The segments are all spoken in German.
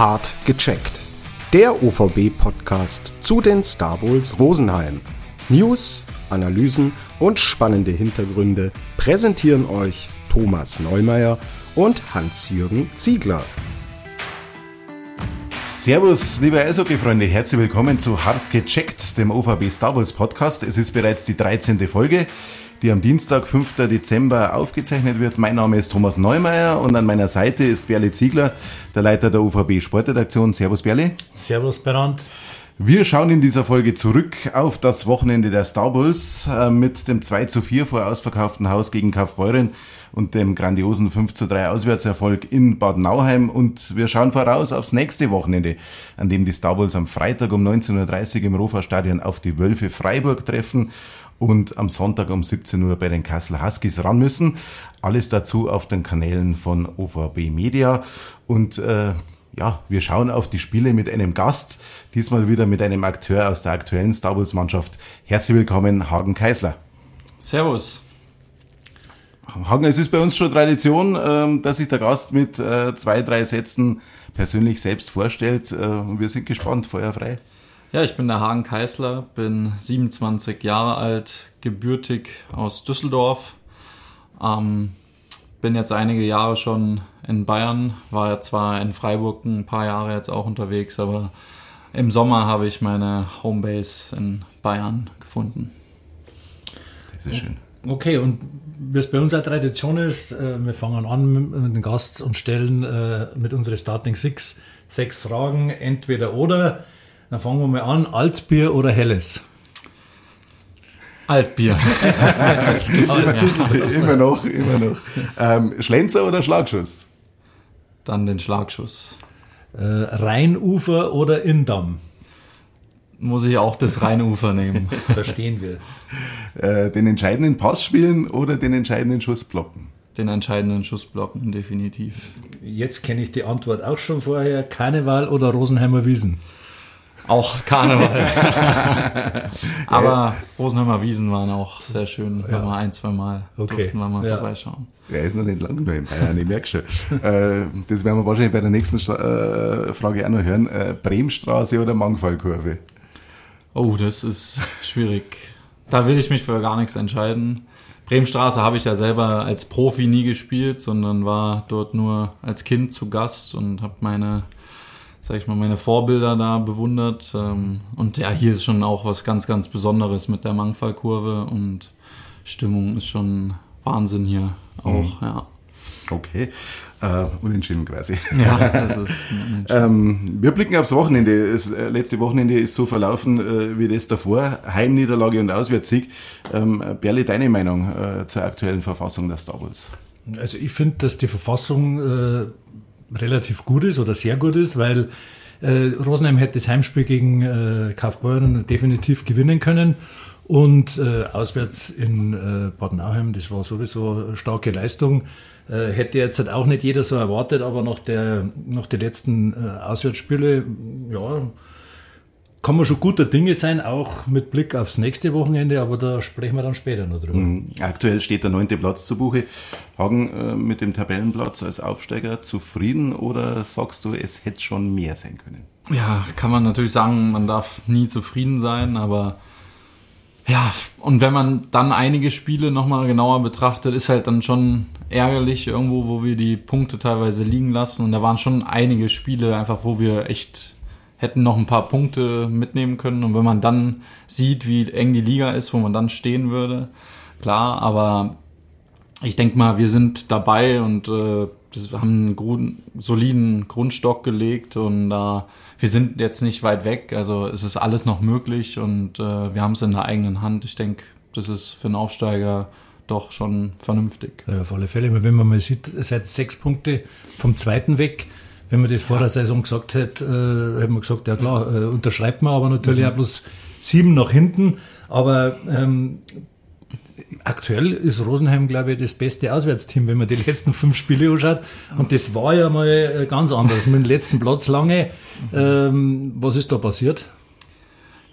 Hart gecheckt. Der OVB-Podcast zu den Star Bowls Rosenheim. News, Analysen und spannende Hintergründe präsentieren euch Thomas Neumeier und Hans-Jürgen Ziegler. Servus, liebe Eishockey-Freunde, herzlich willkommen zu Hart gecheckt, dem OVB Star Wars Podcast. Es ist bereits die 13. Folge, die am Dienstag, 5. Dezember aufgezeichnet wird. Mein Name ist Thomas Neumeier und an meiner Seite ist Berli Ziegler, der Leiter der OVB Sportredaktion. Servus, Berli. Servus, Bernd. Wir schauen in dieser Folge zurück auf das Wochenende der Star Bulls äh, mit dem 2 zu 4 vor ausverkauften Haus gegen Kaufbeuren und dem grandiosen 5 zu 3 Auswärtserfolg in Bad Nauheim. Und wir schauen voraus aufs nächste Wochenende, an dem die Star Bulls am Freitag um 19.30 Uhr im Rofa-Stadion auf die Wölfe Freiburg treffen und am Sonntag um 17 Uhr bei den Kassel Huskies ran müssen. Alles dazu auf den Kanälen von OVB Media. Und äh, ja, wir schauen auf die Spiele mit einem Gast, diesmal wieder mit einem Akteur aus der aktuellen Star Wars Mannschaft. Herzlich willkommen, Hagen Keisler. Servus. Hagen, es ist bei uns schon Tradition, ähm, dass sich der Gast mit äh, zwei, drei Sätzen persönlich selbst vorstellt. Äh, wir sind gespannt, Feuer frei. Ja, ich bin der Hagen Keisler, bin 27 Jahre alt, gebürtig aus Düsseldorf. Ähm, bin jetzt einige Jahre schon in Bayern, war ja zwar in Freiburg ein paar Jahre jetzt auch unterwegs, aber im Sommer habe ich meine Homebase in Bayern gefunden. Das ist schön. Okay, und wie es bei uns eine Tradition ist, äh, wir fangen an mit dem Gast und stellen äh, mit unseren Starting Six sechs Fragen, entweder oder. Dann fangen wir mal an, Altbier oder Helles? Altbier. immer noch, immer noch. Ähm, Schlenzer oder Schlagschuss? Dann den Schlagschuss. Äh, Rheinufer oder Indamm? Muss ich auch das Rheinufer nehmen. Verstehen wir. Äh, den entscheidenden Pass spielen oder den entscheidenden Schuss blocken? Den entscheidenden Schuss blocken, definitiv. Jetzt kenne ich die Antwort auch schon vorher. Karneval oder Rosenheimer Wiesen? Auch Karneval. Aber Rosenheimer Wiesen waren auch sehr schön. Ja. Mal ein, zwei Mal okay. durften wir mal ja. vorbeischauen. Er ist noch nicht lange mehr in Bayern, ich merke schon. äh, das werden wir wahrscheinlich bei der nächsten äh, Frage auch noch hören. Äh, Bremstraße oder Mangfallkurve? Oh, das ist schwierig. Da will ich mich für gar nichts entscheiden. Bremenstraße habe ich ja selber als Profi nie gespielt, sondern war dort nur als Kind zu Gast und habe meine sag ich mal, meine Vorbilder da bewundert. Ähm, und ja, hier ist schon auch was ganz, ganz Besonderes mit der Mangfallkurve und Stimmung ist schon Wahnsinn hier auch, mhm. ja. Okay, äh, unentschieden quasi. Ja, das ist ähm, Wir blicken aufs Wochenende. Das äh, letzte Wochenende ist so verlaufen äh, wie das davor. Heimniederlage und Auswärtssieg. Ähm, Berli, deine Meinung äh, zur aktuellen Verfassung der Star Wars? Also ich finde, dass die Verfassung äh, relativ gut ist oder sehr gut ist, weil äh, Rosenheim hätte das Heimspiel gegen äh, Kaufbeuren definitiv gewinnen können. Und äh, auswärts in äh, Bad Nauheim, das war sowieso eine starke Leistung. Äh, hätte jetzt halt auch nicht jeder so erwartet, aber nach, der, nach den letzten äh, Auswärtsspiele, ja, kann man schon guter Dinge sein, auch mit Blick aufs nächste Wochenende, aber da sprechen wir dann später noch drüber. Mhm. Aktuell steht der neunte Platz zu Buche. Hagen, äh, mit dem Tabellenplatz als Aufsteiger zufrieden oder sagst du, es hätte schon mehr sein können? Ja, kann man natürlich sagen, man darf nie zufrieden sein, aber ja, und wenn man dann einige Spiele nochmal genauer betrachtet, ist halt dann schon ärgerlich irgendwo, wo wir die Punkte teilweise liegen lassen. Und da waren schon einige Spiele einfach, wo wir echt hätten noch ein paar Punkte mitnehmen können. Und wenn man dann sieht, wie eng die Liga ist, wo man dann stehen würde, klar, aber ich denke mal, wir sind dabei und äh, haben einen Grund, soliden Grundstock gelegt und äh, wir sind jetzt nicht weit weg. Also es ist alles noch möglich und äh, wir haben es in der eigenen Hand. Ich denke, das ist für einen Aufsteiger doch schon vernünftig. Ja, auf alle Fälle. Wenn man mal sieht, seit sechs Punkte vom zweiten weg, wenn man das vor der Saison gesagt hätte, äh, hätte man gesagt, ja klar, äh, unterschreibt man, aber natürlich mhm. auch bloß sieben nach hinten. Aber ähm, aktuell ist Rosenheim, glaube ich, das beste Auswärtsteam, wenn man die letzten fünf Spiele anschaut. Und das war ja mal äh, ganz anders. Mit dem letzten Platz lange. Ähm, was ist da passiert?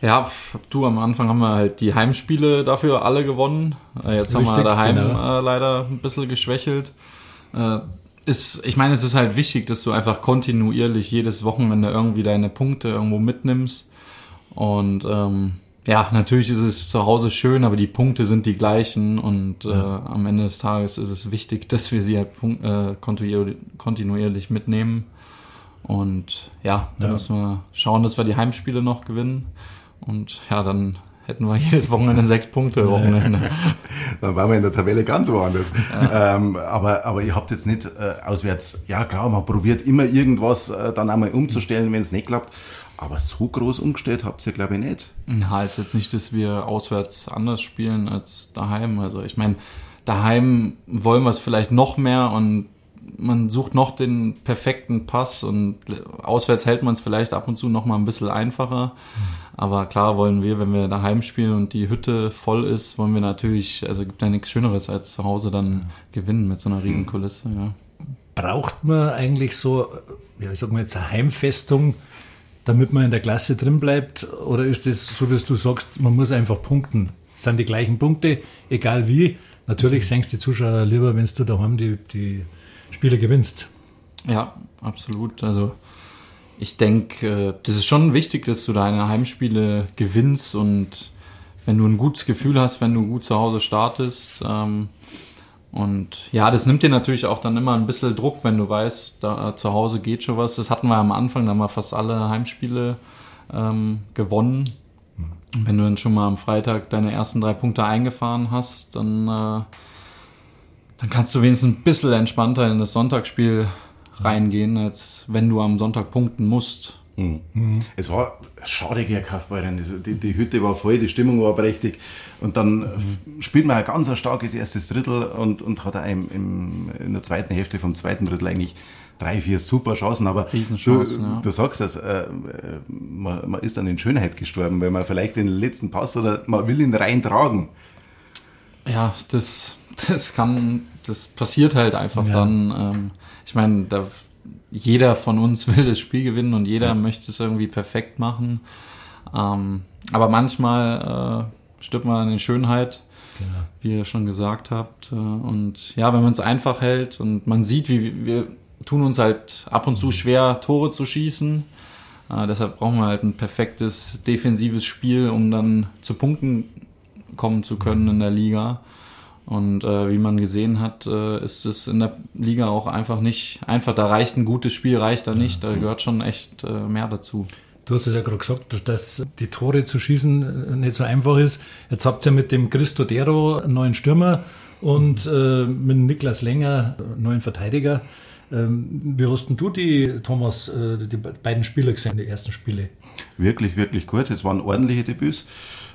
Ja, du, am Anfang haben wir halt die Heimspiele dafür alle gewonnen. Äh, jetzt Richtig, haben wir daheim genau. Äh, leider ein bisschen geschwächelt ist, ich meine, es ist halt wichtig, dass du einfach kontinuierlich jedes Wochenende irgendwie deine Punkte irgendwo mitnimmst. Und ähm, ja, natürlich ist es zu Hause schön, aber die Punkte sind die gleichen und äh, am Ende des Tages ist es wichtig, dass wir sie halt äh, kontinuierlich, mitnehmen. Und ja, da Ja. müssen wir schauen, dass wir die Heimspiele noch gewinnen. Und ja, dann hätten wir jedes Wochenende sechs Punkte Wochenende. Dann waren wir in der Tabelle ganz woanders. Ähm, aber, aber ihr habt jetzt nicht äh, auswärts, ja klar, man probiert immer irgendwas äh, dann einmal umzustellen, wenn es nicht klappt. Aber so groß umgestellt habt ihr, glaube ich, nicht. Heißt jetzt nicht, dass wir auswärts anders spielen als daheim. Also ich meine, daheim wollen wir es vielleicht noch mehr und man sucht noch den perfekten Pass und auswärts hält man es vielleicht ab und zu noch mal ein bisschen einfacher. Aber klar wollen wir, wenn wir daheim spielen und die Hütte voll ist, wollen wir natürlich, also gibt ja nichts Schöneres als zu Hause dann gewinnen mit so einer riesen Kulisse. Ja. Braucht man eigentlich so, ja, ich sag mal jetzt eine Heimfestung, damit man in der Klasse drin bleibt? Oder ist es so, dass du sagst, man muss einfach punkten? Es sind die gleichen Punkte, egal wie. Natürlich senkst die Zuschauer lieber, wenn du daheim die, die Spiele gewinnst. Ja, absolut. Also ich denke, das ist schon wichtig, dass du deine Heimspiele gewinnst und wenn du ein gutes Gefühl hast, wenn du gut zu Hause startest. Ähm, und ja, das nimmt dir natürlich auch dann immer ein bisschen Druck, wenn du weißt, da zu Hause geht schon was. Das hatten wir am Anfang, da haben wir fast alle Heimspiele ähm, gewonnen. Wenn du dann schon mal am Freitag deine ersten drei Punkte eingefahren hast, dann, äh, dann kannst du wenigstens ein bisschen entspannter in das Sonntagsspiel reingehen, als wenn du am Sonntag punkten musst. Es war schade gegen Kaufbeuren. Also Die, die Hütte war voll, die Stimmung war prächtig. Und dann f- spielt man ein ganz ein starkes erstes Drittel und, und hat einem im, in der zweiten Hälfte vom zweiten Drittel eigentlich drei, vier super Chancen. Aber du, ja. du sagst das, äh, äh, man, man ist dann in Schönheit gestorben, weil man vielleicht den letzten Pass oder man will ihn reintragen. Ja, das, das kann, das passiert halt einfach Ja. dann. Ähm, ich meine, da, jeder von uns will das Spiel gewinnen und jeder möchte es irgendwie perfekt machen. Ähm, aber manchmal äh, stirbt man an der Schönheit, wie ihr schon gesagt habt. Äh, und ja, wenn man es einfach hält und man sieht, wie wir tun uns halt ab und zu schwer, Tore zu schießen. Äh, deshalb brauchen wir halt ein perfektes defensives Spiel, um dann zu Punkten kommen zu können in der Liga. Und äh, wie man gesehen hat, äh, ist es in der Liga auch einfach nicht einfach. Da reicht ein gutes Spiel, reicht da nicht. Da gehört schon echt äh, mehr dazu. Du hast es ja gerade gesagt, dass die Tore zu schießen äh, nicht so einfach ist. Jetzt habt ihr mit dem Christo Dero einen neuen Stürmer und äh, mit dem Niklas Länger einen neuen Verteidiger. Ähm, wie hast denn du die, Thomas, äh, die be- beiden Spieler gesehen, die ersten Spiele? Wirklich, wirklich gut. Es waren ordentliche Debüts.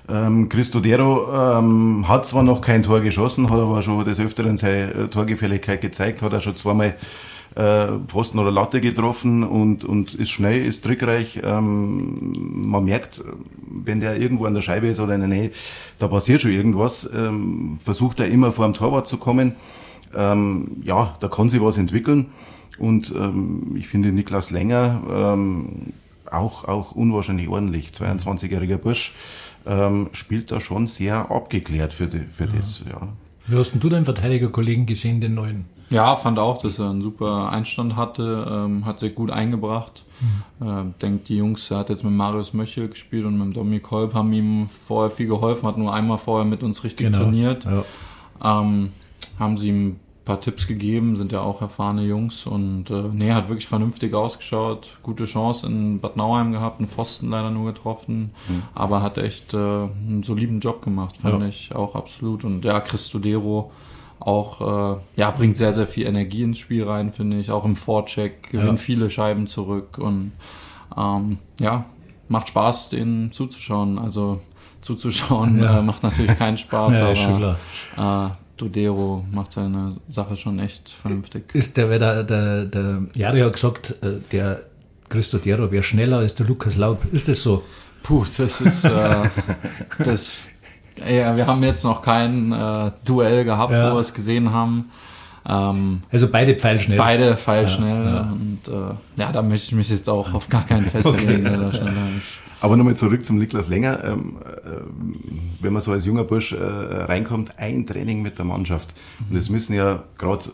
Ähm, Cristodero ähm, hat zwar noch kein Tor geschossen, hat aber schon des Öfteren seine äh, Torgefälligkeit gezeigt, hat er schon zweimal äh, Pfosten oder Latte getroffen und, und ist schnell, ist trickreich. Ähm, man merkt, wenn der irgendwo an der Scheibe ist oder in der Nähe, da passiert schon irgendwas. Ähm, versucht er immer vor dem Torwart zu kommen. Ähm, ja, da kann sich was entwickeln. Und ähm, ich finde Niklas Länger ähm, auch, auch unwahrscheinlich ordentlich. 22-jähriger Bursch ähm, spielt da schon sehr abgeklärt für, die, für das. Ja. Wie hast denn du deinen Verteidigerkollegen gesehen, den neuen? Ja, fand auch, dass er einen super Einstand hatte, ähm, hat sich gut eingebracht. Ähm, denkt, die Jungs, er hat jetzt mit Marius Möchel gespielt und mit Domi Kolb, haben ihm vorher viel geholfen, hat nur einmal vorher mit uns richtig trainiert. Ja. Ähm, haben sie ihm paar Tipps gegeben, sind ja auch erfahrene Jungs und äh, nee, hat wirklich vernünftig ausgeschaut, gute Chance in Bad Nauheim gehabt, einen Pfosten leider nur getroffen, aber hat echt äh, einen soliden Job gemacht, fand Ja. ich auch absolut. Und ja, Christodero auch, äh, ja, bringt sehr, sehr viel Energie ins Spiel rein, finde ich, auch im Vorcheck, gewinnt Ja. viele Scheiben zurück und ähm, ja, macht Spaß, denen zuzuschauen, also zuzuschauen Ja. äh, macht natürlich keinen Spaß, Ja, aber äh, Dodero macht seine Sache schon echt vernünftig. Ist der, der, der, der Jari hat gesagt, äh, der Christo Dero wäre schneller als der Lukas Laub. Ist das so? Puh, das ist äh, das. Ja, wir haben jetzt noch kein äh, Duell gehabt, Ja. wo wir es gesehen haben. Ähm, Also beide pfeilschnell. beide pfeilschnell und äh, ja, da möchte ich mich jetzt auch auf gar keinen festlegen, wer da schneller ist. Aber nochmal zurück zum Niklas Länger. Ähm, äh, wenn man so als junger Bursch äh, reinkommt, ein Training mit der Mannschaft. Und es müssen ja gerade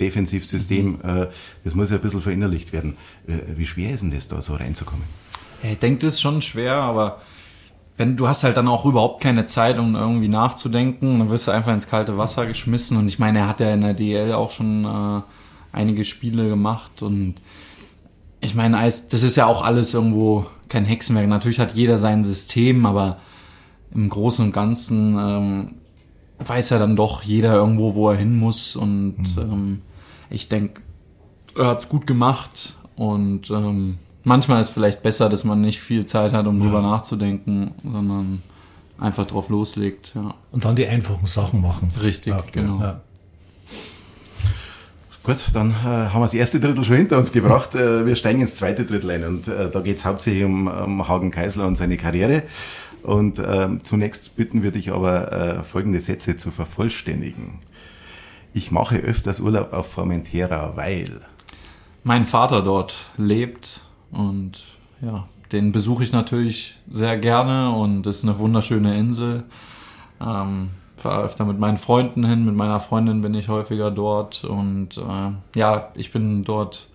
Defensivsystem, äh, das muss ja ein bisschen verinnerlicht werden. Äh, wie schwer ist denn das da so reinzukommen? Ja, ich denke, das ist schon schwer, aber wenn du hast halt dann auch überhaupt keine Zeit, um irgendwie nachzudenken, dann wirst du einfach ins kalte Wasser geschmissen. Und ich meine, er hat ja in der DL auch schon äh, einige Spiele gemacht und ich meine, das ist ja auch alles irgendwo kein Hexenwerk. Natürlich hat jeder sein System, aber im Großen und Ganzen ähm, weiß ja dann doch jeder irgendwo, wo er hin muss. Und mhm. ähm, ich denke, er hat's gut gemacht. Und ähm, manchmal ist es vielleicht besser, dass man nicht viel Zeit hat, um ja. drüber nachzudenken, sondern einfach drauf loslegt. Ja. Und dann die einfachen Sachen machen. Richtig, ja, genau. Ja. Gut, dann äh, haben wir das erste Drittel schon hinter uns gebracht. Äh, wir steigen ins zweite Drittel ein und äh, da geht es hauptsächlich um, um Hagen Keisler und seine Karriere. Und ähm, zunächst bitten wir dich aber, äh, folgende Sätze zu vervollständigen. Ich mache öfters Urlaub auf Formentera, weil mein Vater dort lebt und ja, den besuche ich natürlich sehr gerne und es ist eine wunderschöne Insel. Ähm, fahre öfter mit meinen Freunden hin, mit meiner Freundin bin ich häufiger dort und äh, ja, ich bin dort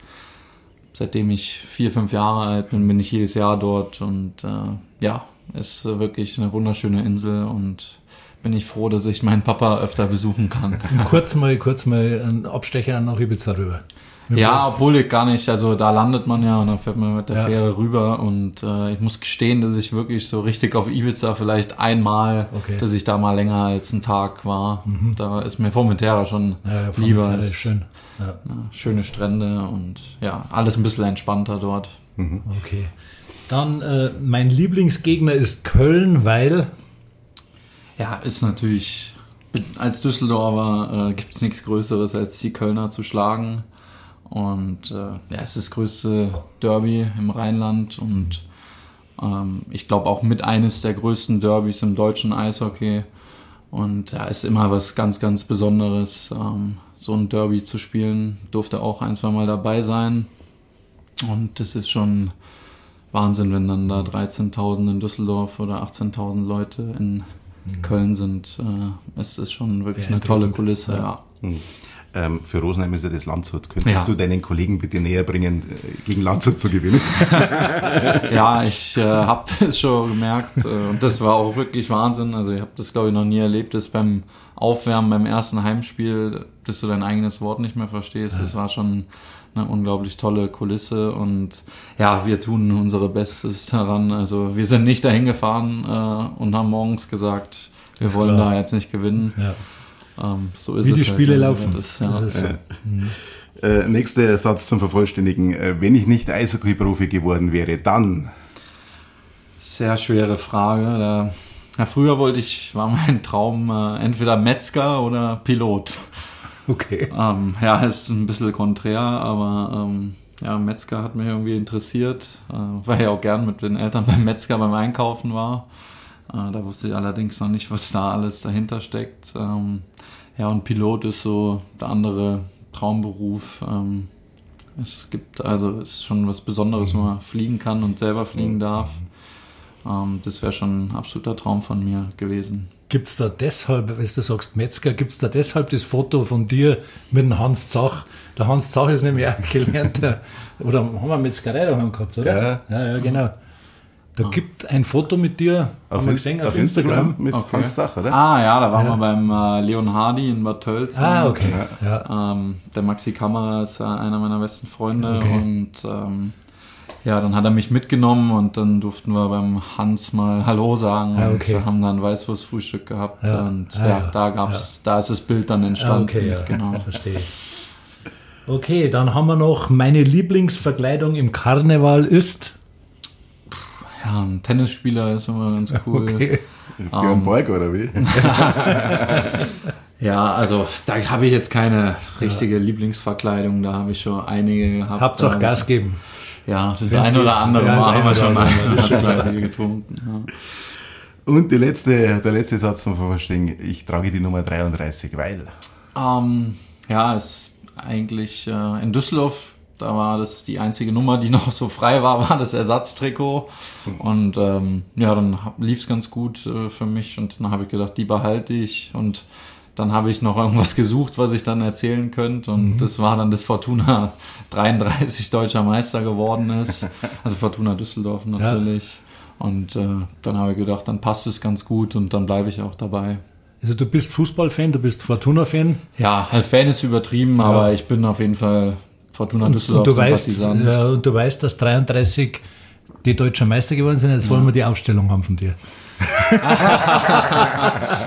seitdem ich vier, fünf Jahre alt bin, bin ich jedes Jahr dort und äh, ja, ist wirklich eine wunderschöne Insel und bin ich froh, dass ich meinen Papa öfter besuchen kann. kurz mal, kurz mal ein Abstecher nach Ibiza rüber. Ja, obwohl ich gar nicht, also da landet man ja und dann fährt man mit der ja. Fähre rüber und äh, ich muss gestehen, dass ich wirklich so richtig auf Ibiza vielleicht einmal, okay. dass ich da mal länger als einen Tag war. Mhm. Da ist mir Formentera schon ja, ja, lieber. Ist schön. Ja. schöne Strände und ja, alles ein bisschen entspannter dort. Mhm. Okay. Dann äh, mein Lieblingsgegner ist Köln, weil. Ja, ist natürlich. Als Düsseldorfer äh, gibt es nichts Größeres, als die Kölner zu schlagen. Und äh, ja, es ist das größte Derby im Rheinland und ähm, ich glaube auch mit eines der größten Derbys im deutschen Eishockey. Und ja, ist immer was ganz, ganz Besonderes, ähm, so ein Derby zu spielen. Durfte auch ein, zwei Mal dabei sein. Und das ist schon Wahnsinn, wenn dann da 13.000 in Düsseldorf oder 18.000 Leute in mhm. Köln sind. Äh, es ist schon wirklich eine tolle Kulisse, ja. ja. Ähm, für Rosenheim ist ja das Landshut. Könntest ja. du deinen Kollegen bitte näher bringen, äh, gegen Landshut zu gewinnen? ja, ich äh, habe das schon gemerkt äh, und das war auch wirklich Wahnsinn. Also ich habe das, glaube ich, noch nie erlebt, dass beim Aufwärmen, beim ersten Heimspiel, dass du dein eigenes Wort nicht mehr verstehst. Das war schon eine unglaublich tolle Kulisse und ja, wir tun unsere Bestes daran. Also wir sind nicht dahin gefahren äh, und haben morgens gesagt, wir wollen klar. da jetzt nicht gewinnen. Ja. Ähm, so ist Wie die halt, Spiele laufen. Das, ja. das so. mhm. äh, nächster Satz zum Vervollständigen. Äh, wenn ich nicht Eishockey-Profi geworden wäre, dann? Sehr schwere Frage. Da, ja, früher wollte ich, war mein Traum äh, entweder Metzger oder Pilot. Okay. Ähm, ja, ist ein bisschen konträr, aber ähm, ja, Metzger hat mich irgendwie interessiert, äh, weil ich auch gern mit den Eltern beim Metzger beim Einkaufen war. Äh, da wusste ich allerdings noch nicht, was da alles dahinter steckt. Ähm, ja, und Pilot ist so der andere Traumberuf. Ähm, es gibt also, es ist schon was Besonderes, wenn man fliegen kann und selber fliegen darf. Ähm, das wäre schon ein absoluter Traum von mir gewesen. Gibt es da deshalb, wenn du sagst Metzger, gibt es da deshalb das Foto von dir mit dem Hans Zach? Der Hans Zach ist nämlich auch gelernter, oder haben wir Metzgerei daheim gehabt, oder? Ja, ja, ja genau. Da ah. gibt ein Foto mit dir, auf, haben gesehen, auf, auf Instagram, Instagram, mit okay. Hans Zach, oder? Ah ja, da waren ja. wir beim äh, Leon Hardy in Bad Tölz. Ah, okay. Ja. Ähm, der Maxi Kamera ist äh, einer meiner besten Freunde okay. und ähm, ja, dann hat er mich mitgenommen und dann durften wir beim Hans mal Hallo sagen ah, okay. und haben dann Weißwurstfrühstück gehabt ja. und ah, ja, da gab's, da ist das Bild dann entstanden. okay, ja. genau. Verstehe. Okay, dann haben wir noch meine Lieblingsverkleidung im Karneval ist ja, ein Tennisspieler ist immer ganz cool. Okay. Björn um, Borg oder wie? ja, also da habe ich jetzt keine richtige ja. Lieblingsverkleidung, da habe ich schon einige gehabt. Habt auch Gas geben. Ja, das Wenn's eine oder andere ja, Mal haben wir schon eine getrunken. Ja. Und die letzte, der letzte Satz zum Verstehen, ich trage die Nummer 33, weil? Um, ähm, ja, ist eigentlich äh, in Düsseldorf da war das die einzige Nummer, die noch so frei war, war das Ersatztrikot. Und ähm, ja, dann lief es ganz gut äh, für mich und dann habe ich gedacht, die behalte ich. Und dann habe ich noch irgendwas gesucht, was ich dann erzählen könnte. Und mhm. das war dann das Fortuna 33 deutscher Meister geworden ist. Also Fortuna Düsseldorf natürlich. Ja. Und äh, dann habe ich gedacht, dann passt es ganz gut und dann bleibe ich auch dabei. Also du bist Fußballfan, du bist Fortuna-Fan? Ja, Fan ist übertrieben, ja. aber ich bin auf jeden Fall Fortuna Düsseldorf. Und, und, du weißt, äh, und du weißt, dass 33 die deutscher Meister geworden sind. Jetzt ja. wollen wir die Aufstellung haben von dir.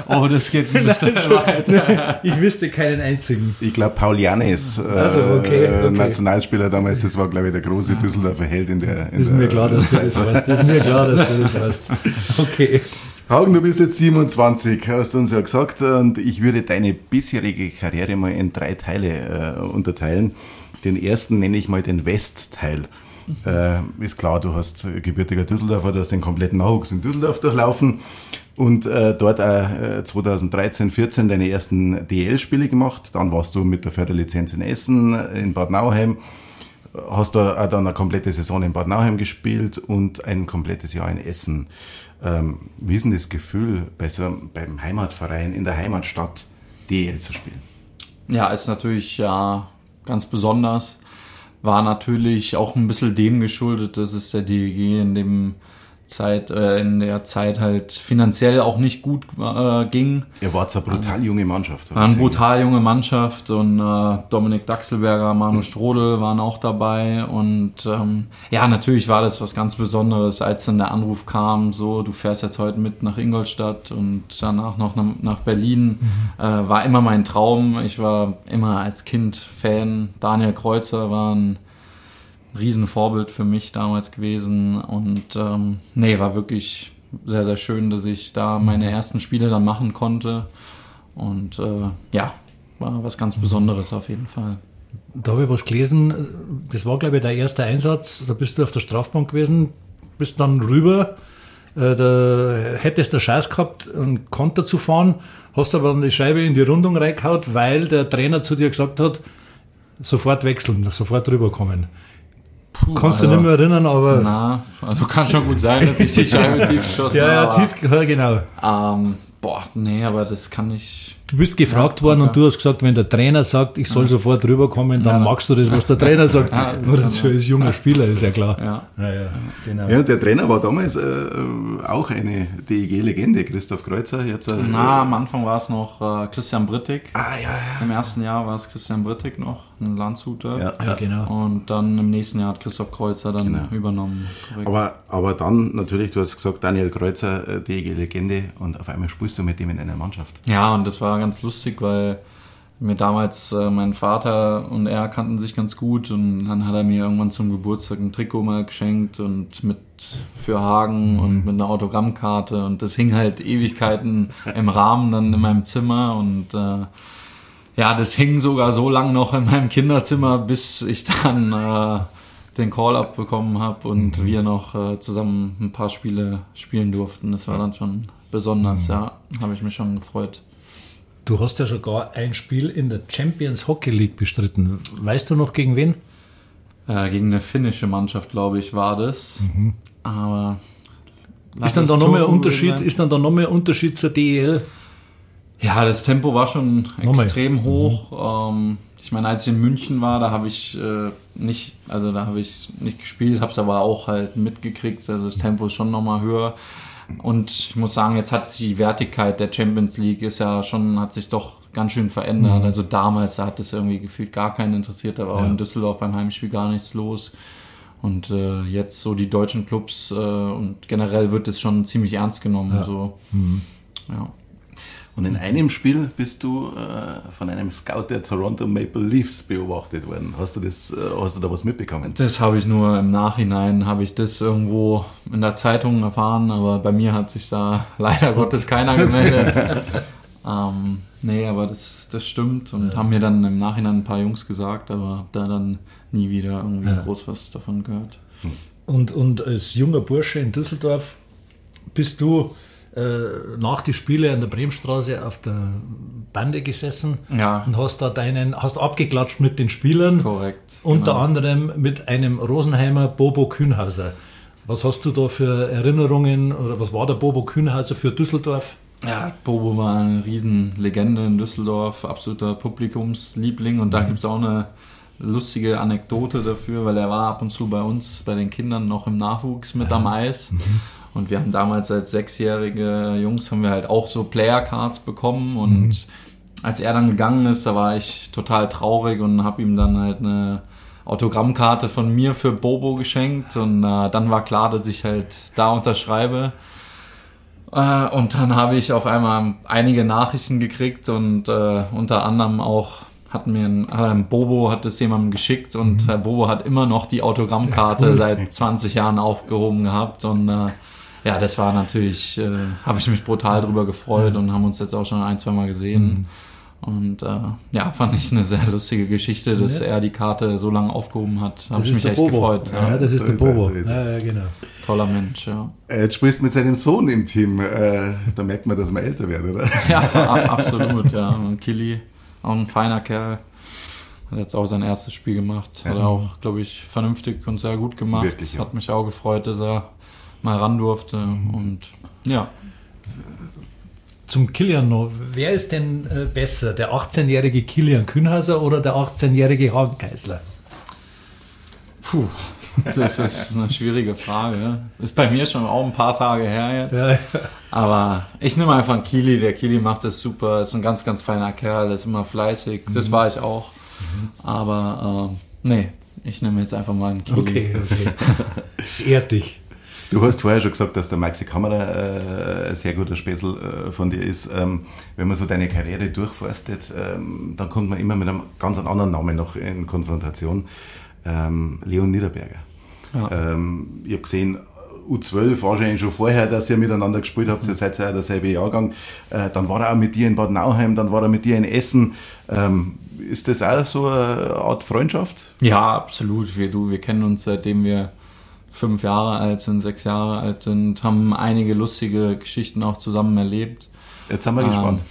oh, das geht ein bisschen weiter. Ich wüsste keinen einzigen. Ich glaube, Paul Janis, äh, also, okay, okay. Nationalspieler damals, das war, glaube ich, der große Düsseldorfer Held in der. In ist der mir klar, dass du das weißt. Ist mir klar, dass du das weißt. Okay. Hagen, du bist jetzt 27, hast du uns ja gesagt, und ich würde deine bisherige Karriere mal in drei Teile äh, unterteilen. Den ersten nenne ich mal den Westteil. Äh, ist klar, du hast gebürtiger Düsseldorfer, du hast den kompletten Nachwuchs in Düsseldorf durchlaufen und äh, dort äh, 2013, 14 deine ersten DL-Spiele gemacht. Dann warst du mit der Förderlizenz in Essen, in Bad Nauheim, hast da auch dann eine komplette Saison in Bad Nauheim gespielt und ein komplettes Jahr in Essen. Ähm, wie ist denn das Gefühl, bei so, beim Heimatverein in der Heimatstadt DL zu spielen? Ja, ist natürlich ja ganz besonders war natürlich auch ein bisschen dem geschuldet, dass es der DEG in dem Zeit, äh, in der Zeit halt finanziell auch nicht gut äh, ging. Ihr wart eine brutal junge Mannschaft. War eine brutal junge Mannschaft und äh, Dominik Daxelberger, Manu. Strodel waren auch dabei und ähm, ja, natürlich war das was ganz Besonderes, als dann der Anruf kam, so, du fährst jetzt heute mit nach Ingolstadt und danach noch nach Berlin, mhm. äh, war immer mein Traum. Ich war immer als Kind Fan. Daniel Kreuzer war ein Riesenvorbild für mich damals gewesen. Und ähm, nee, war wirklich sehr, sehr schön, dass ich da meine mhm. ersten Spiele dann machen konnte. Und äh, ja, war was ganz Besonderes auf jeden Fall. Da habe ich was gelesen, das war glaube ich der erste Einsatz, da bist du auf der Strafbank gewesen, bist dann rüber, äh, da hättest du Scheiß gehabt, einen Konter zu fahren, hast aber dann die Scheibe in die Rundung reingehaut, weil der Trainer zu dir gesagt hat, sofort wechseln, sofort rüberkommen. Puh, Kannst du also, nicht mehr erinnern, aber. Na, also kann schon gut sein, dass ich die Scheibe tief geschossen habe. Ja, ja, tief, ja, genau. Ähm, boah, nee, aber das kann ich. Du bist gefragt ja, worden ja. und du hast gesagt, wenn der Trainer sagt, ich soll ja. sofort rüberkommen, dann magst du das, was der Trainer sagt. ja, Nur dazu als junger Spieler, ist ja klar. Ja, ja, genau. Ja, und der Trainer war damals äh, auch eine DEG-Legende, Christoph Kreuzer. Jetzt, äh, Na, am Anfang war es noch äh, Christian Brittig. Ah, ja, ja. Im ersten Jahr war es Christian Brittig noch, ein Landshuter. Ja, ja, genau. Und dann im nächsten Jahr hat Christoph Kreuzer dann genau. übernommen. Aber, aber dann natürlich, du hast gesagt, Daniel Kreuzer, äh, DEG-Legende, und auf einmal spielst du mit ihm in einer Mannschaft. Ja, und das war ganz lustig, weil mir damals äh, mein Vater und er kannten sich ganz gut und dann hat er mir irgendwann zum Geburtstag ein Trikot mal geschenkt und mit für Hagen mhm. und mit einer Autogrammkarte und das hing halt Ewigkeiten im Rahmen dann in meinem Zimmer und äh, ja, das hing sogar so lang noch in meinem Kinderzimmer, bis ich dann äh, den Call-up bekommen habe und mhm. wir noch äh, zusammen ein paar Spiele spielen durften. Das war dann schon besonders, mhm. ja, habe ich mich schon gefreut. Du hast ja sogar ein Spiel in der Champions Hockey League bestritten. Weißt du noch gegen wen? Äh, gegen eine finnische Mannschaft, glaube ich, war das. Mhm. Aber ist dann, da noch mehr Unterschied, ist dann da noch mehr Unterschied zur DEL? Ja, das Tempo war schon extrem mhm. hoch. Mhm. ich meine, als ich in München war, da habe ich äh, nicht, also da habe ich nicht gespielt, habe es aber auch halt mitgekriegt. Also das Tempo ist schon nochmal höher. Und ich muss sagen, jetzt hat sich die Wertigkeit der Champions League ist ja schon, hat sich doch ganz schön verändert. Mhm. Also damals, da hat es irgendwie gefühlt gar keinen interessiert, da war ja. auch in Düsseldorf beim Heimspiel gar nichts los. Und äh, jetzt so die deutschen Clubs äh, und generell wird es schon ziemlich ernst genommen. Ja. So. Mhm. ja. Und in einem Spiel bist du äh, von einem Scout der Toronto Maple Leafs beobachtet worden. Hast du, das, äh, hast du da was mitbekommen? Das habe ich nur im Nachhinein, habe ich das irgendwo in der Zeitung erfahren, aber bei mir hat sich da leider Gottes keiner gemeldet. ähm, nee, aber das, das stimmt und ja. haben mir dann im Nachhinein ein paar Jungs gesagt, aber da dann nie wieder irgendwie ja. groß was davon gehört. Und, und als junger Bursche in Düsseldorf bist du nach die Spiele an der Bremstraße auf der Bande gesessen ja. und hast da deinen, hast abgeklatscht mit den Spielern. Korrekt. Unter genau. anderem mit einem Rosenheimer Bobo Kühnhauser. Was hast du da für Erinnerungen oder was war der Bobo Kühnhauser für Düsseldorf? Ja, Bobo war eine Riesenlegende in Düsseldorf, absoluter Publikumsliebling und da gibt es auch eine lustige Anekdote dafür, weil er war ab und zu bei uns, bei den Kindern noch im Nachwuchs mit am Eis. Mhm. Und wir haben damals als sechsjährige Jungs haben wir halt auch so Player-Cards bekommen und mhm. als er dann gegangen ist, da war ich total traurig und habe ihm dann halt eine Autogrammkarte von mir für Bobo geschenkt und äh, dann war klar, dass ich halt da unterschreibe. Äh, und dann habe ich auf einmal einige Nachrichten gekriegt und äh, unter anderem auch hat mir ein, ein Bobo hat es jemandem geschickt und mhm. Herr Bobo hat immer noch die Autogrammkarte ja, cool. seit 20 Jahren aufgehoben gehabt und äh, ja, das war natürlich, äh, habe ich mich brutal drüber gefreut und haben uns jetzt auch schon ein, zwei Mal gesehen. Mhm. Und äh, ja, fand ich eine sehr lustige Geschichte, dass ja. er die Karte so lange aufgehoben hat. Habe ich mich echt Bobo. gefreut. Ja, ja das ist so der Bobo. So ja, genau. Toller Mensch, ja. Jetzt sprichst mit seinem Sohn im Team. Äh, da merkt man, dass man älter wird, oder? Ja, absolut, ja. Und Killy, auch ein feiner Kerl. Hat jetzt auch sein erstes Spiel gemacht. Hat er auch, glaube ich, vernünftig und sehr gut gemacht. Wirklich, ja. Hat mich auch gefreut, dass er mal ran durfte. Und ja zum Kilian noch. Wer ist denn äh, besser, der 18-jährige Kilian Kühnhauser oder der 18-jährige Hagen Keisler? Puh, das ist eine schwierige Frage. Ist bei mir schon auch ein paar Tage her jetzt. Ja. Aber ich nehme einfach einen Kili. Der Kili macht das super. Ist ein ganz, ganz feiner Kerl. Ist immer fleißig. Das mhm. war ich auch. Mhm. Aber äh, nee, ich nehme jetzt einfach mal einen Kili. Okay, okay. Ehrt dich. Du hast vorher schon gesagt, dass der Maxi Kammerer äh, ein sehr guter Späßel äh, von dir ist. Ähm, wenn man so deine Karriere durchforstet, ähm, dann kommt man immer mit einem ganz anderen Namen noch in Konfrontation. Ähm, Leon Niederberger. Ja. Ähm, ich habe gesehen, U12 wahrscheinlich schon vorher, dass ihr miteinander gespielt habt, ihr seid ja derselbe Jahrgang. Äh, dann war er auch mit dir in Bad Nauheim, dann war er mit dir in Essen. Ähm, ist das auch so eine Art Freundschaft? Ja, absolut. Wir, du, wir kennen uns seitdem wir fünf Jahre alt sind, sechs Jahre alt sind, haben einige lustige Geschichten auch zusammen erlebt. Jetzt haben wir ähm, gespannt.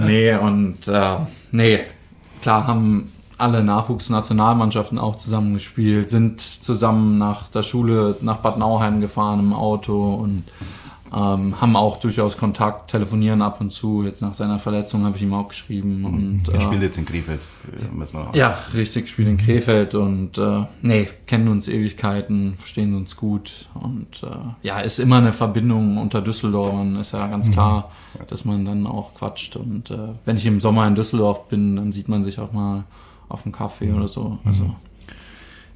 nee, und äh, nee, klar haben alle Nachwuchsnationalmannschaften auch zusammen gespielt, sind zusammen nach der Schule nach Bad Nauheim gefahren im Auto und ähm, haben auch durchaus Kontakt, telefonieren ab und zu. Jetzt nach seiner Verletzung habe ich ihm auch geschrieben. Mhm. Und, er äh, spielt jetzt in Krefeld. Ja, richtig, spielt in Krefeld und äh, nee, kennen uns Ewigkeiten, verstehen uns gut und äh, ja, ist immer eine Verbindung unter Düsseldorfern, ist ja ganz mhm. klar, mhm. dass man dann auch quatscht und äh, wenn ich im Sommer in Düsseldorf bin, dann sieht man sich auch mal auf einen Kaffee mhm. oder so. Also mhm.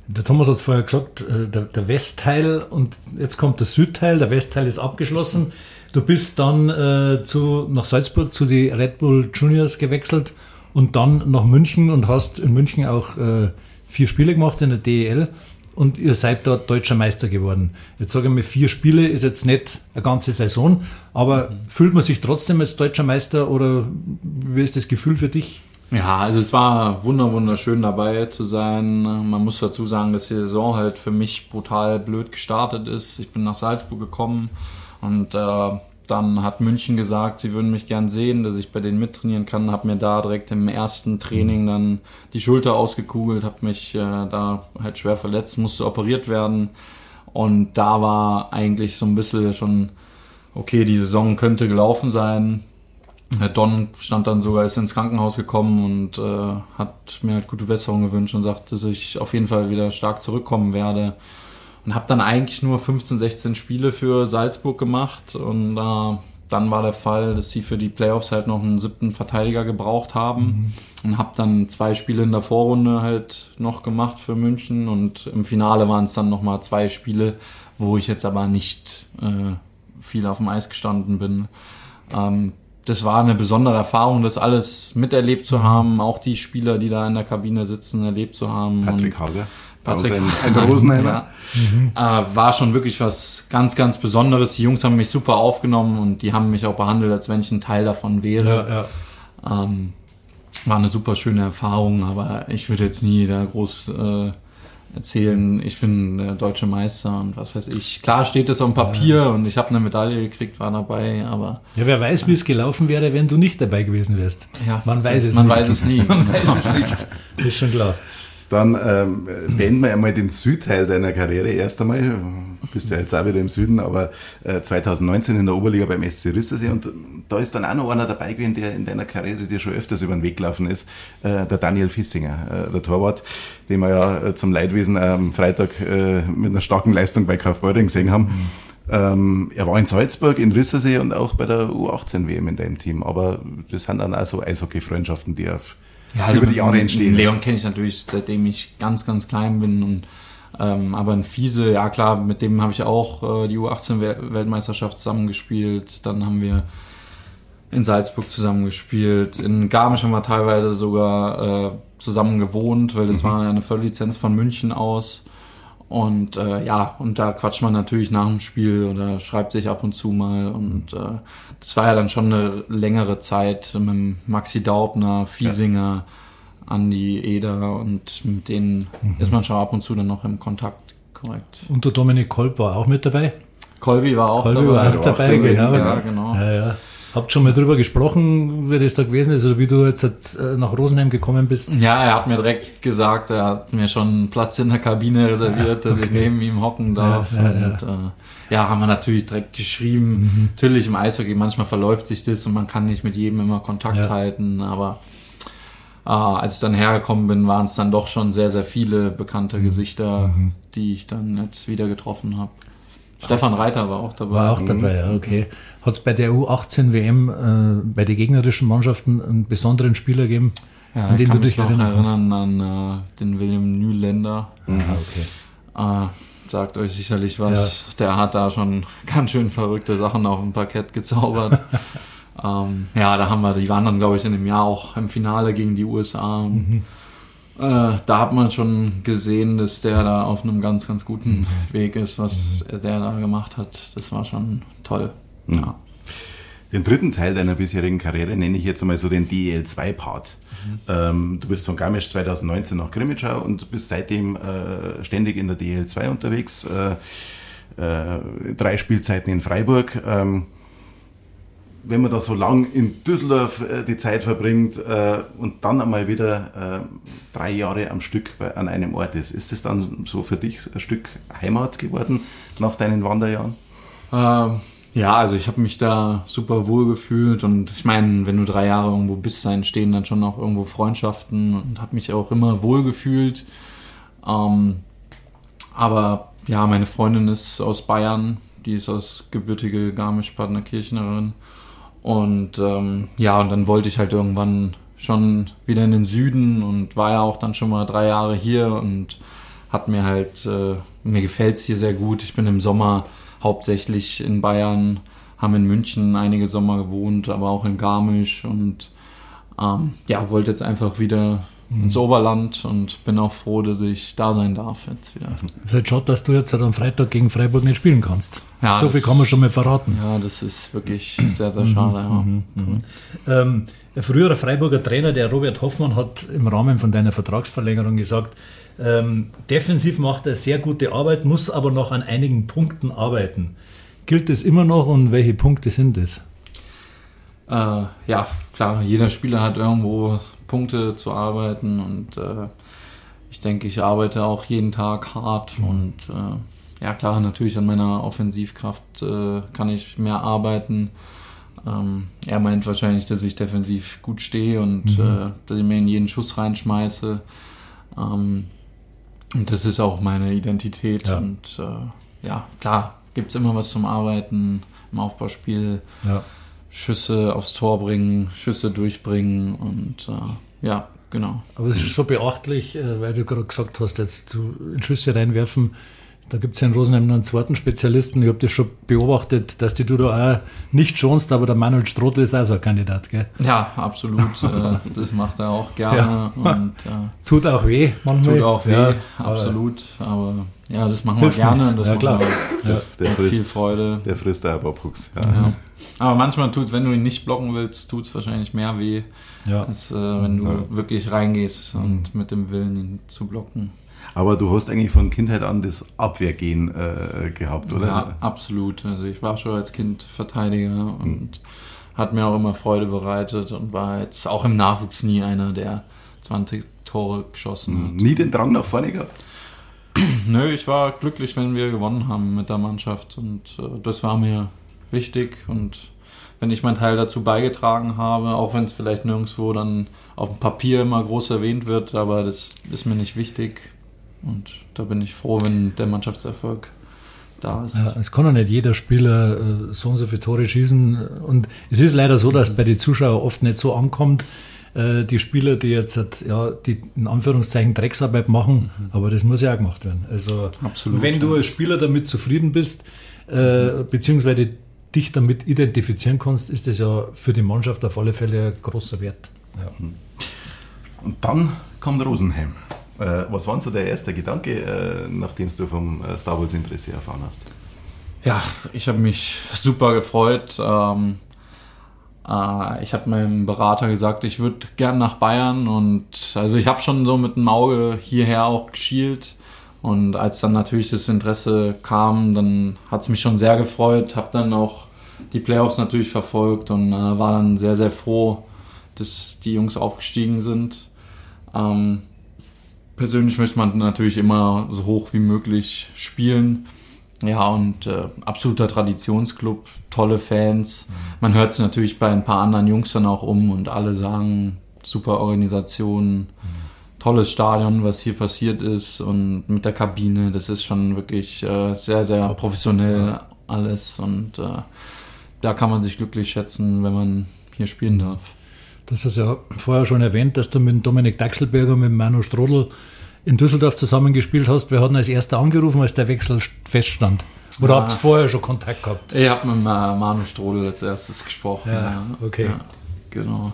Der Thomas hat es vorher gesagt, äh, der, der, Westteil und jetzt kommt der Südteil. Der Westteil ist abgeschlossen. Du bist dann äh, zu, nach Salzburg zu den Red Bull Juniors gewechselt und dann nach München und hast in München auch äh, vier Spiele gemacht in der DEL und ihr seid dort deutscher Meister geworden. Jetzt sage ich mal, vier Spiele ist jetzt nicht eine ganze Saison, aber mhm. fühlt man sich trotzdem als deutscher Meister oder wie ist das Gefühl für dich? Ja, also es war wunderschön dabei zu sein. Man muss dazu sagen, dass die Saison halt für mich brutal blöd gestartet ist. Ich bin nach Salzburg gekommen und äh, dann hat München gesagt, sie würden mich gern sehen, dass ich bei denen mittrainieren kann. Hab mir da direkt im ersten Training dann die Schulter ausgekugelt, hab mich äh, da halt schwer verletzt, musste operiert werden. Und da war eigentlich so ein bisschen schon, okay, die Saison könnte gelaufen sein. Herr Don stand dann sogar, ist ins Krankenhaus gekommen und äh, hat mir halt gute Besserung gewünscht und sagte, dass ich auf jeden Fall wieder stark zurückkommen werde. Und habe dann eigentlich nur 15, 16 Spiele für Salzburg gemacht und äh, dann war der Fall, dass sie für die Playoffs halt noch einen siebten Verteidiger gebraucht haben mhm. und habe dann zwei Spiele in der Vorrunde halt noch gemacht für München und im Finale waren es dann nochmal zwei Spiele, wo ich jetzt aber nicht äh, viel auf dem Eis gestanden bin. Ähm, das war eine besondere Erfahrung, das alles miterlebt zu mhm. haben, auch die Spieler, die da in der Kabine sitzen, erlebt zu haben. Patrick Hauger. Patrick Rosenheimer. Ja. Mhm. Äh, war schon wirklich was ganz, ganz Besonderes. Die Jungs haben mich super aufgenommen und die haben mich auch behandelt, als wenn ich ein Teil davon wäre. Ja, ja. Ähm, war eine super schöne Erfahrung, aber ich würde jetzt nie da groß äh, erzählen, ich bin der deutsche Meister und was weiß ich. Klar steht das auf dem Papier ja. und ich habe eine Medaille gekriegt, war dabei, aber. Ja, wer weiß, wie es gelaufen wäre, wenn du nicht dabei gewesen wärst. Ja, man weiß es man nicht. Weiß es nie. man weiß es nicht. ist schon klar. Dann ähm, beenden wir einmal den Südteil deiner Karriere erst einmal. Du bist ja jetzt auch wieder im Süden, aber äh, 2019 in der Oberliga beim SC Rissersee und da ist dann auch noch einer dabei gewesen, der in deiner Karriere dir schon öfters über den Weg gelaufen ist, äh, der Daniel Fissinger, äh, der Torwart, den wir ja äh, zum Leidwesen am Freitag äh, mit einer starken Leistung bei Kaufbeuren gesehen haben. Ähm, er war in Salzburg, in Rissersee und auch bei der U18-WM in deinem Team. Aber das sind dann auch so Eishockey-Freundschaften, die auf, ja, also über die Jahre entstehen. Leon kenne ich natürlich, seitdem ich ganz, ganz klein bin. Und, ähm, aber ein Fiese, ja klar, mit dem habe ich auch äh, die U18-Weltmeisterschaft zusammengespielt. Dann haben wir in Salzburg zusammengespielt. In Garmisch haben wir teilweise sogar äh, zusammen gewohnt, weil das mhm. war eine Volllizenz von München aus. Und äh, ja, und da quatscht man natürlich nach dem Spiel oder schreibt sich ab und zu mal. Und äh, das war ja dann schon eine längere Zeit mit Maxi Daubner, Fiesinger, ja. Andi Eder und mit denen mhm. ist man schon ab und zu dann noch im Kontakt, korrekt. Und der Dominik Kolb war auch mit dabei? Kolbi war auch Kolbi dabei. War auch dabei, genau. Ja, genau. Ja, ja. Habt schon mal drüber gesprochen, wie das da gewesen ist oder wie du jetzt äh, nach Rosenheim gekommen bist? Ja, er hat mir direkt gesagt, er hat mir schon einen Platz in der Kabine reserviert, dass okay. ich neben ihm hocken darf. Ja, ja, und, ja. Äh, ja haben wir natürlich direkt geschrieben. Mhm. Natürlich im Eishockey, manchmal verläuft sich das und man kann nicht mit jedem immer Kontakt halten, aber äh, als ich dann hergekommen bin, waren es dann doch schon sehr, sehr viele bekannte mhm. Gesichter, mhm. die ich dann jetzt wieder getroffen habe. Stefan Reiter war auch dabei. War auch dabei, ja, okay. Hat es bei der U18 WM äh, bei den gegnerischen Mannschaften einen besonderen Spieler gegeben, ja, an den du dich erinnern kannst? erinnern an äh, den William Nüländer. Mhm. okay. Äh, sagt euch sicherlich was. Ja. Der hat da schon ganz schön verrückte Sachen auf dem Parkett gezaubert. ähm, ja, da haben wir, die waren dann, glaube ich, in dem Jahr auch im Finale gegen die USA. Mhm. Äh, da hat man schon gesehen, dass der da auf einem ganz, ganz guten mhm. Weg ist, was mhm. der da gemacht hat. Das war schon toll. Ja. Den dritten Teil deiner bisherigen Karriere nenne ich jetzt einmal so den DEL2-Part. Mhm. Du bist von Garmisch 2019 nach Grimmitschau und bist seitdem äh, ständig in der DEL2 unterwegs. Äh, äh, drei Spielzeiten in Freiburg. Ähm, wenn man da so lang in Düsseldorf die Zeit verbringt und dann einmal wieder drei Jahre am Stück an einem Ort ist, ist das dann so für dich ein Stück Heimat geworden nach deinen Wanderjahren? Ähm, ja, also ich habe mich da super wohl gefühlt und ich meine, wenn du drei Jahre irgendwo bist, dann entstehen dann schon auch irgendwo Freundschaften und habe mich auch immer wohl gefühlt. Ähm, aber ja, meine Freundin ist aus Bayern, die ist aus gebürtige Garmisch-Partenerkirchnerin. Und ähm, ja, und dann wollte ich halt irgendwann schon wieder in den Süden und war ja auch dann schon mal drei Jahre hier und hat mir halt, äh, mir gefällt's hier sehr gut. Ich bin im Sommer hauptsächlich in Bayern, haben in München einige Sommer gewohnt, aber auch in Garmisch und ähm, ja, wollte jetzt einfach wieder mhm. ins Oberland und bin auch froh, dass ich da sein darf jetzt wieder. Es ist halt schade, dass du jetzt halt am Freitag gegen Freiburg nicht spielen kannst. Ja, so viel kann man schon mal verraten. Ja, das ist wirklich sehr, sehr schade. ja. Mhm, mhm. Ähm, ein früherer Freiburger Trainer, der Robert Hoffmann, hat im Rahmen von deiner Vertragsverlängerung gesagt, ähm, defensiv macht er sehr gute Arbeit, muss aber noch an einigen Punkten arbeiten. Gilt das immer noch und welche Punkte sind es? Äh, ja, klar, jeder Spieler hat irgendwo Punkte zu arbeiten und äh, ich denke, ich arbeite auch jeden Tag hart mhm. und äh, ja klar, natürlich an meiner Offensivkraft äh, kann ich mehr arbeiten. Ähm, er meint wahrscheinlich, dass ich defensiv gut stehe und mhm. Äh, dass ich mir in jeden Schuss reinschmeiße. Ähm, und das ist auch meine Identität. Ja. Und äh, ja, klar, gibt es immer was zum Arbeiten im Aufbauspiel. Ja. Schüsse aufs Tor bringen, Schüsse durchbringen und äh, ja, genau. Aber es ist so beachtlich, äh, weil du gerade gesagt hast, jetzt du Schüsse reinwerfen, da gibt es ja in Rosenheim noch einen zweiten Spezialisten. Ich habe das schon beobachtet, dass die du da auch nicht schonst, aber der Manuel Strothel ist auch so ein Kandidat, gell? Ja, absolut. Äh, das macht er auch gerne. Ja. Und, äh, tut auch weh manchmal. Tut auch weh, ja, absolut. Aber ja, das machen wir gerne. Das ja, klar. Der, der frisst, viel Freude. Der frisst da Bob Hooks. Ja. Aber manchmal tut, wenn du ihn nicht blocken willst, tut es wahrscheinlich mehr weh, als äh, wenn du wirklich reingehst und mit dem Willen ihn zu blocken. Aber du hast eigentlich von Kindheit an das Abwehrgehen äh, gehabt, oder? Ja, absolut. Also ich war schon als Kind Verteidiger und hm. hat mir auch immer Freude bereitet und war jetzt auch im Nachwuchs nie einer, der 20, Tore geschossen hat. Nie den Drang nach vorne gehabt? Nö, ich war glücklich, wenn wir gewonnen haben mit der Mannschaft und äh, das war mir wichtig und wenn ich meinen Teil dazu beigetragen habe, auch wenn es vielleicht nirgendwo dann auf dem Papier immer groß erwähnt wird, aber das ist mir nicht wichtig und da bin ich froh, wenn der Mannschaftserfolg da ist. Ja, es kann ja nicht jeder Spieler äh, so und so viele Tore schießen und es ist leider so, dass bei den Zuschauern oft nicht so ankommt, äh, die Spieler, die jetzt halt, ja, die in Anführungszeichen Drecksarbeit machen, mhm. aber das muss ja auch gemacht werden. Also Absolut, wenn du als Spieler damit zufrieden bist, äh, beziehungsweise dich damit identifizieren kannst, ist das ja für die Mannschaft auf alle Fälle ein großer Wert. Ja. Mhm. Und dann kommt Rosenheim. Äh, was war so der erste Gedanke, äh, nachdem du vom äh, Star Wars Interesse erfahren hast? Ja, ich habe mich super gefreut. Ähm, äh, ich habe meinem Berater gesagt, ich würde gern nach Bayern und also ich habe schon so mit dem Auge hierher auch geschielt. Und als dann natürlich das Interesse kam, dann hat es mich schon sehr gefreut. Habe dann auch die Playoffs natürlich verfolgt und äh, war dann sehr, sehr froh, dass die Jungs aufgestiegen sind. Ähm, persönlich möchte man natürlich immer so hoch wie möglich spielen. Ja, und äh, absoluter Traditionsclub, tolle Fans. Mhm. Man hört es natürlich bei ein paar anderen Jungs dann auch um und alle sagen, super Organisation, mhm. tolles Stadion, was hier passiert ist und mit der Kabine, das ist schon wirklich äh, sehr, sehr Top. professionell alles und äh, da kann man sich glücklich schätzen, wenn man hier spielen darf. Das ist ja vorher schon erwähnt, dass du mit Dominik Daxelberger, mit Manu Strodl in Düsseldorf zusammengespielt hast. Wir hatten als erster angerufen, als der Wechsel feststand. Oder ja. habt ihr vorher schon Kontakt gehabt? Ich habe mit Manu Strodl als erstes gesprochen. Ja, okay. Ja, genau.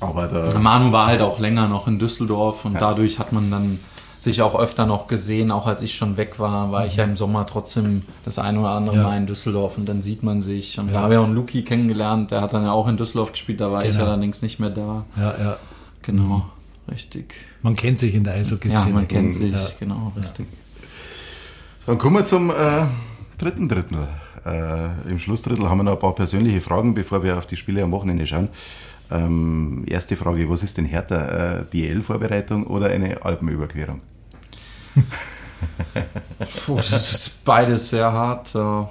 Aber der Manu war halt auch länger noch in Düsseldorf und ja. dadurch hat man dann sich auch öfter noch gesehen, auch als ich schon weg war, war ich ja im Sommer trotzdem das eine oder andere ja. Mal in Düsseldorf und dann sieht man sich. Und ja. da habe ich auch einen Luki kennengelernt, der hat dann ja auch in Düsseldorf gespielt, da war genau. ich allerdings nicht mehr da. Ja, ja. Genau, richtig. Man kennt sich in der Eishockey-Szene. Ja, man kennt sich, ja. genau, richtig. Dann kommen wir zum äh, dritten Drittel. Äh, Im Schlussdrittel haben wir noch ein paar persönliche Fragen, bevor wir auf die Spiele am Wochenende schauen. Ähm, erste Frage, was ist denn härter, äh, die EL-Vorbereitung oder eine Alpenüberquerung? Puh, das ist beides sehr hart. Dann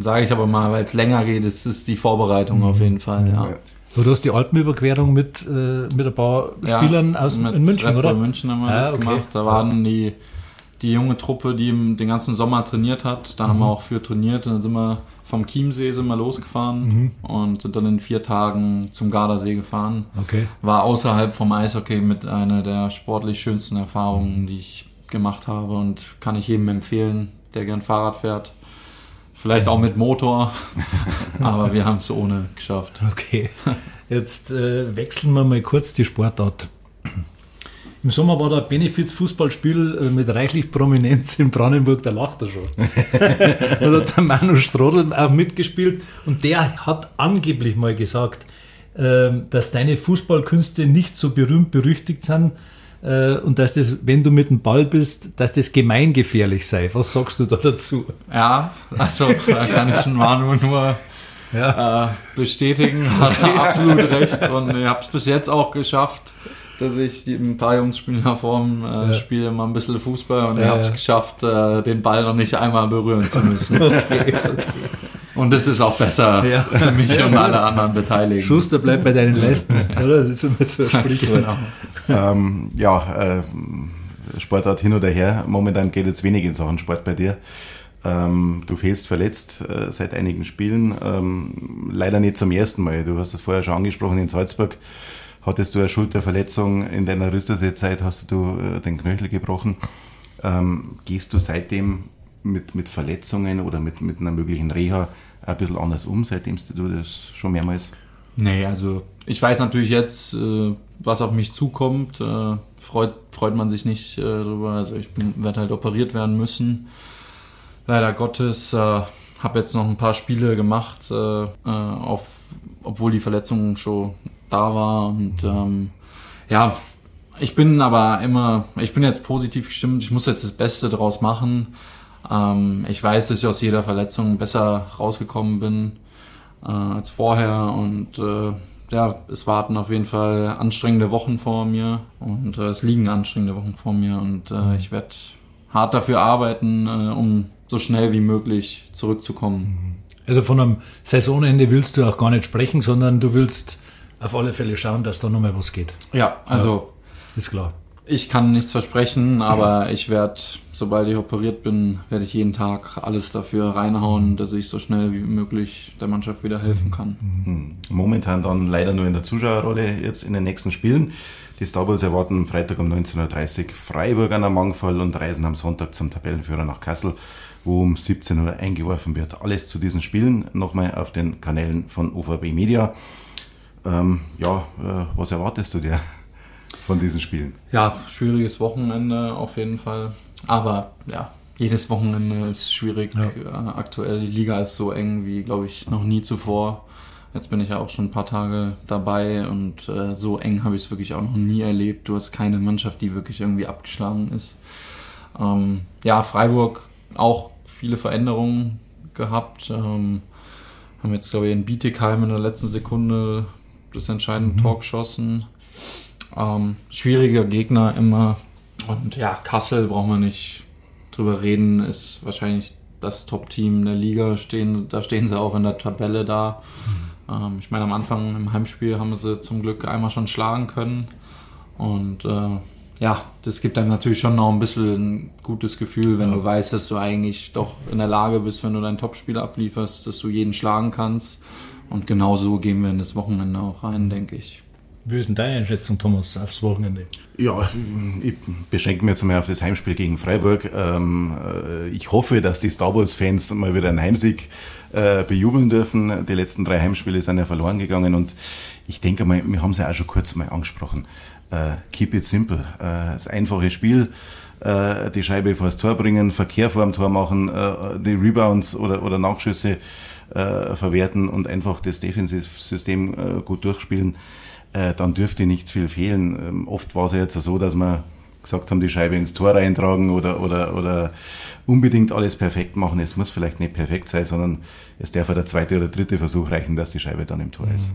sage ich aber mal, weil es länger geht, ist es die Vorbereitung mhm. auf jeden Fall. Ja. Du hast die Alpenüberquerung mit, äh, mit ein paar Spielern ja, aus in München, Red oder? In München haben wir ah, das okay. gemacht. Da waren die, die junge Truppe, die den ganzen Sommer trainiert hat. Da mhm. haben wir auch für trainiert. Dann sind wir vom Chiemsee sind wir losgefahren mhm. und sind dann in vier Tagen zum Gardasee gefahren. Okay. War außerhalb vom Eishockey mit einer der sportlich schönsten Erfahrungen, mhm. die ich gemacht habe und kann ich jedem empfehlen, der gern Fahrrad fährt. Vielleicht auch mit Motor, aber wir haben es ohne geschafft. Okay, jetzt äh, wechseln wir mal kurz die Sportart. Im Sommer war da ein Benefiz-Fußballspiel äh, mit reichlich Prominenz in Brandenburg, da lacht er schon. da hat der Manu Strodl auch mitgespielt und der hat angeblich mal gesagt, ähm, dass deine Fußballkünste nicht so berühmt berüchtigt sind, äh, und dass das, wenn du mit dem Ball bist, dass das gemeingefährlich sei. Was sagst du da dazu? Ja, also da kann ich Manu nur ja. äh, bestätigen. Hat er absolut recht und ich habe es bis jetzt auch geschafft, dass ich die, ein paar Jungs spielen ja vor dem äh, ja. Spiel immer ein bisschen Fußball und ja, ich habe es geschafft, äh, den Ball noch nicht einmal berühren zu müssen. okay, okay. Und das ist auch besser ja. für mich und alle anderen Beteiligten. Schuster bleibt bei deinen Leisten, oder? Das ist immer so ein Sprichwort. Genau. ähm, ja, äh, Sportart hin oder her. Momentan geht jetzt wenig in Sachen Sport bei dir. Ähm, du fehlst verletzt äh, seit einigen Spielen. Ähm, leider nicht zum ersten Mal. Du hast es vorher schon angesprochen in Salzburg. Hattest du eine Schulterverletzung in deiner Rüstersee-Zeit, hast du äh, den Knöchel gebrochen. Ähm, gehst du seitdem mit, mit Verletzungen oder mit, mit einer möglichen Reha ein bisschen anders um, seitdem du das schon mehrmals? Nee, also ich weiß natürlich jetzt, äh, was auf mich zukommt. Äh, freut, freut man sich nicht äh, darüber. Also ich werde halt operiert werden müssen. Leider Gottes habe jetzt noch ein paar Spiele gemacht, auf, obwohl die Verletzung schon da war. Und ähm, ja, ich bin aber immer, ich bin jetzt positiv gestimmt. Ich muss jetzt das Beste draus machen. Ähm, ich weiß, dass ich aus jeder Verletzung besser rausgekommen bin äh, als vorher und äh, ja, es warten auf jeden Fall anstrengende Wochen vor mir und äh, es liegen anstrengende Wochen vor mir und äh, ich werde hart dafür arbeiten, äh, um so schnell wie möglich zurückzukommen. Also von einem Saisonende willst du auch gar nicht sprechen, sondern du willst auf alle Fälle schauen, dass da nochmal was geht. Ja, also Ist klar. Ich kann nichts versprechen, aber ich werde, sobald ich operiert bin, werde ich jeden Tag alles dafür reinhauen, dass ich so schnell wie möglich der Mannschaft wieder helfen kann. Hm. Momentan dann leider nur in der Zuschauerrolle jetzt in den nächsten Spielen. Die Star Wars erwarten Freitag um 19.30 Uhr Freiburg an der Mangfall und reisen am Sonntag zum Tabellenführer nach Kassel, wo um 17 Uhr eingeworfen wird. Alles zu diesen Spielen nochmal auf den Kanälen von OVB Media. Ähm, ja, äh, was erwartest du dir von diesen Spielen? Ja, schwieriges Wochenende auf jeden Fall. Aber ja, jedes Wochenende ist schwierig. Ja. Äh, aktuell die Liga ist so eng wie, glaube ich, noch nie zuvor. Jetzt bin ich ja auch schon ein paar Tage dabei und äh, so eng habe ich es wirklich auch noch nie erlebt. Du hast keine Mannschaft, die wirklich irgendwie abgeschlagen ist. Ähm, ja, Freiburg auch viele Veränderungen gehabt. Ähm, haben jetzt, glaube ich, in Bietigheim in der letzten Sekunde das entscheidende Tor geschossen. Ähm, schwieriger Gegner immer. Und ja, Kassel brauchen wir nicht drüber reden, ist wahrscheinlich das Top-Team der Liga. Stehen, da stehen sie auch in der Tabelle da. Ähm, ich meine, am Anfang im Heimspiel haben sie zum Glück einmal schon schlagen können. Und äh, ja, das gibt einem natürlich schon noch ein bisschen ein gutes Gefühl, wenn du weißt, dass du eigentlich doch in der Lage bist, wenn du dein Topspiel ablieferst, dass du jeden schlagen kannst. Und genau so gehen wir in das Wochenende auch rein, denke ich. Wie ist denn deine Einschätzung, Thomas, aufs Wochenende? Ja, ich beschränke mich jetzt mal auf das Heimspiel gegen Freiburg. Ähm, äh, ich hoffe, dass die Star Wars-Fans mal wieder einen Heimsieg äh, bejubeln dürfen. Die letzten drei Heimspiele sind ja verloren gegangen und ich denke mal, wir haben es ja auch schon kurz mal angesprochen. Äh, keep it simple. Das einfache Spiel, die Scheibe vor das Tor bringen, Verkehr vor dem Tor machen, die Rebounds oder, oder Nachschüsse verwerten und einfach das Defensivsystem gut durchspielen äh, dann dürfte nicht viel fehlen. Ähm, oft war es ja jetzt so, dass wir gesagt haben, die Scheibe ins Tor reintragen oder, oder, oder unbedingt alles perfekt machen. Es muss vielleicht nicht perfekt sein, sondern es darf ja der zweite oder dritte Versuch reichen, dass die Scheibe dann im Tor ist.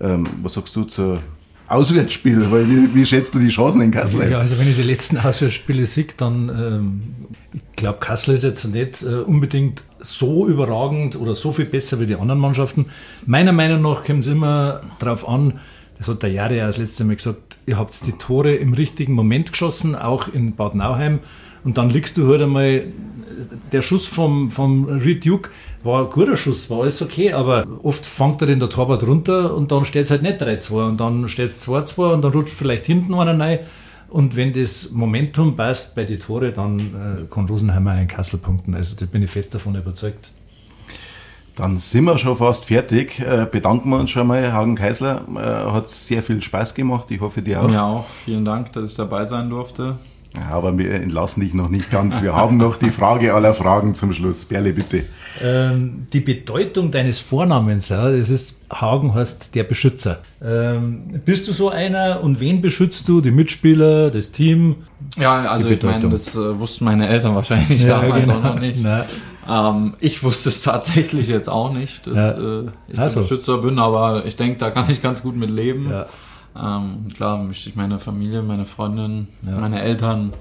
Ähm, was sagst du zur Auswärtsspiel? Weil wie, wie schätzt du die Chancen in Kassel? Ja, also wenn ich die letzten Auswärtsspiele sehe, dann, ähm, ich glaube, Kassel ist jetzt nicht äh, unbedingt so überragend oder so viel besser wie die anderen Mannschaften. Meiner Meinung nach kommt es immer darauf an, das hat der Jari ja das letzte Mal gesagt, ihr habt die Tore im richtigen Moment geschossen, auch in Bad Nauheim. Und dann liegst du halt einmal, der Schuss vom, vom Reed Duke war ein guter Schuss, war alles okay, aber oft fängt er den der Torwart runter und dann steht es halt nicht 3-2 und dann steht es 2-2 und dann rutscht vielleicht hinten einer rein. Und wenn das Momentum passt bei den Tore, dann äh, kann Rosenheimer in Kassel punkten. Also da bin ich fest davon überzeugt. Dann sind wir schon fast fertig. Äh, bedanken wir uns schon mal, Hagen Keisler. Äh, hat sehr viel Spaß gemacht. Ich hoffe, dir auch. Mir auch. Vielen Dank, dass ich dabei sein durfte. Ja, aber wir entlassen dich noch nicht ganz. Wir haben noch die Frage aller Fragen zum Schluss. Berle, bitte. Ähm, die Bedeutung deines Vornamens, ja, das ist Hagen heißt der Beschützer. Ähm, bist du so einer und wen beschützt du? Die Mitspieler, das Team? Ja, also Die ich meine, Bedeutung. das äh, wussten meine Eltern wahrscheinlich damals auch noch nicht. Na, Ähm, ich wusste es tatsächlich jetzt auch nicht, dass Ja. äh, ich Ach so. der Beschützer bin, aber ich denke, da kann ich ganz gut mit leben. Ja. Ähm, klar möchte ich meine Familie, meine Freundin, meine Eltern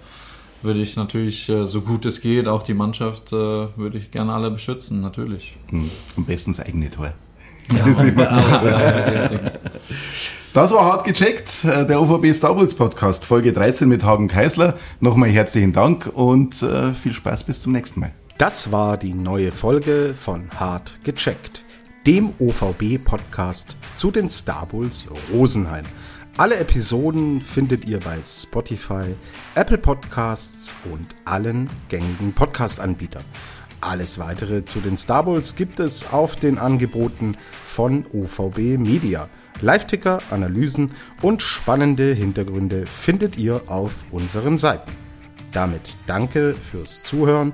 würde ich natürlich, äh, so gut es geht, auch die Mannschaft, äh, würde ich gerne alle beschützen, natürlich. Hm, Am besten das eigene Tor. Ja, richtig. Das war hart gecheckt, äh, der OVB Wars Podcast, Folge 13 mit Hagen Keisler. Nochmal herzlichen Dank und viel Spaß bis zum nächsten Mal. Das war die neue Folge von Hart gecheckt, dem OVB-Podcast zu den Star Bulls Rosenheim. Alle Episoden findet ihr bei Spotify, Apple Podcasts und allen gängigen Podcast-Anbietern. Alles weitere zu den Star Bulls gibt es auf den Angeboten von OVB Media. Live-Ticker, Analysen und spannende Hintergründe findet ihr auf unseren Seiten. Damit danke fürs Zuhören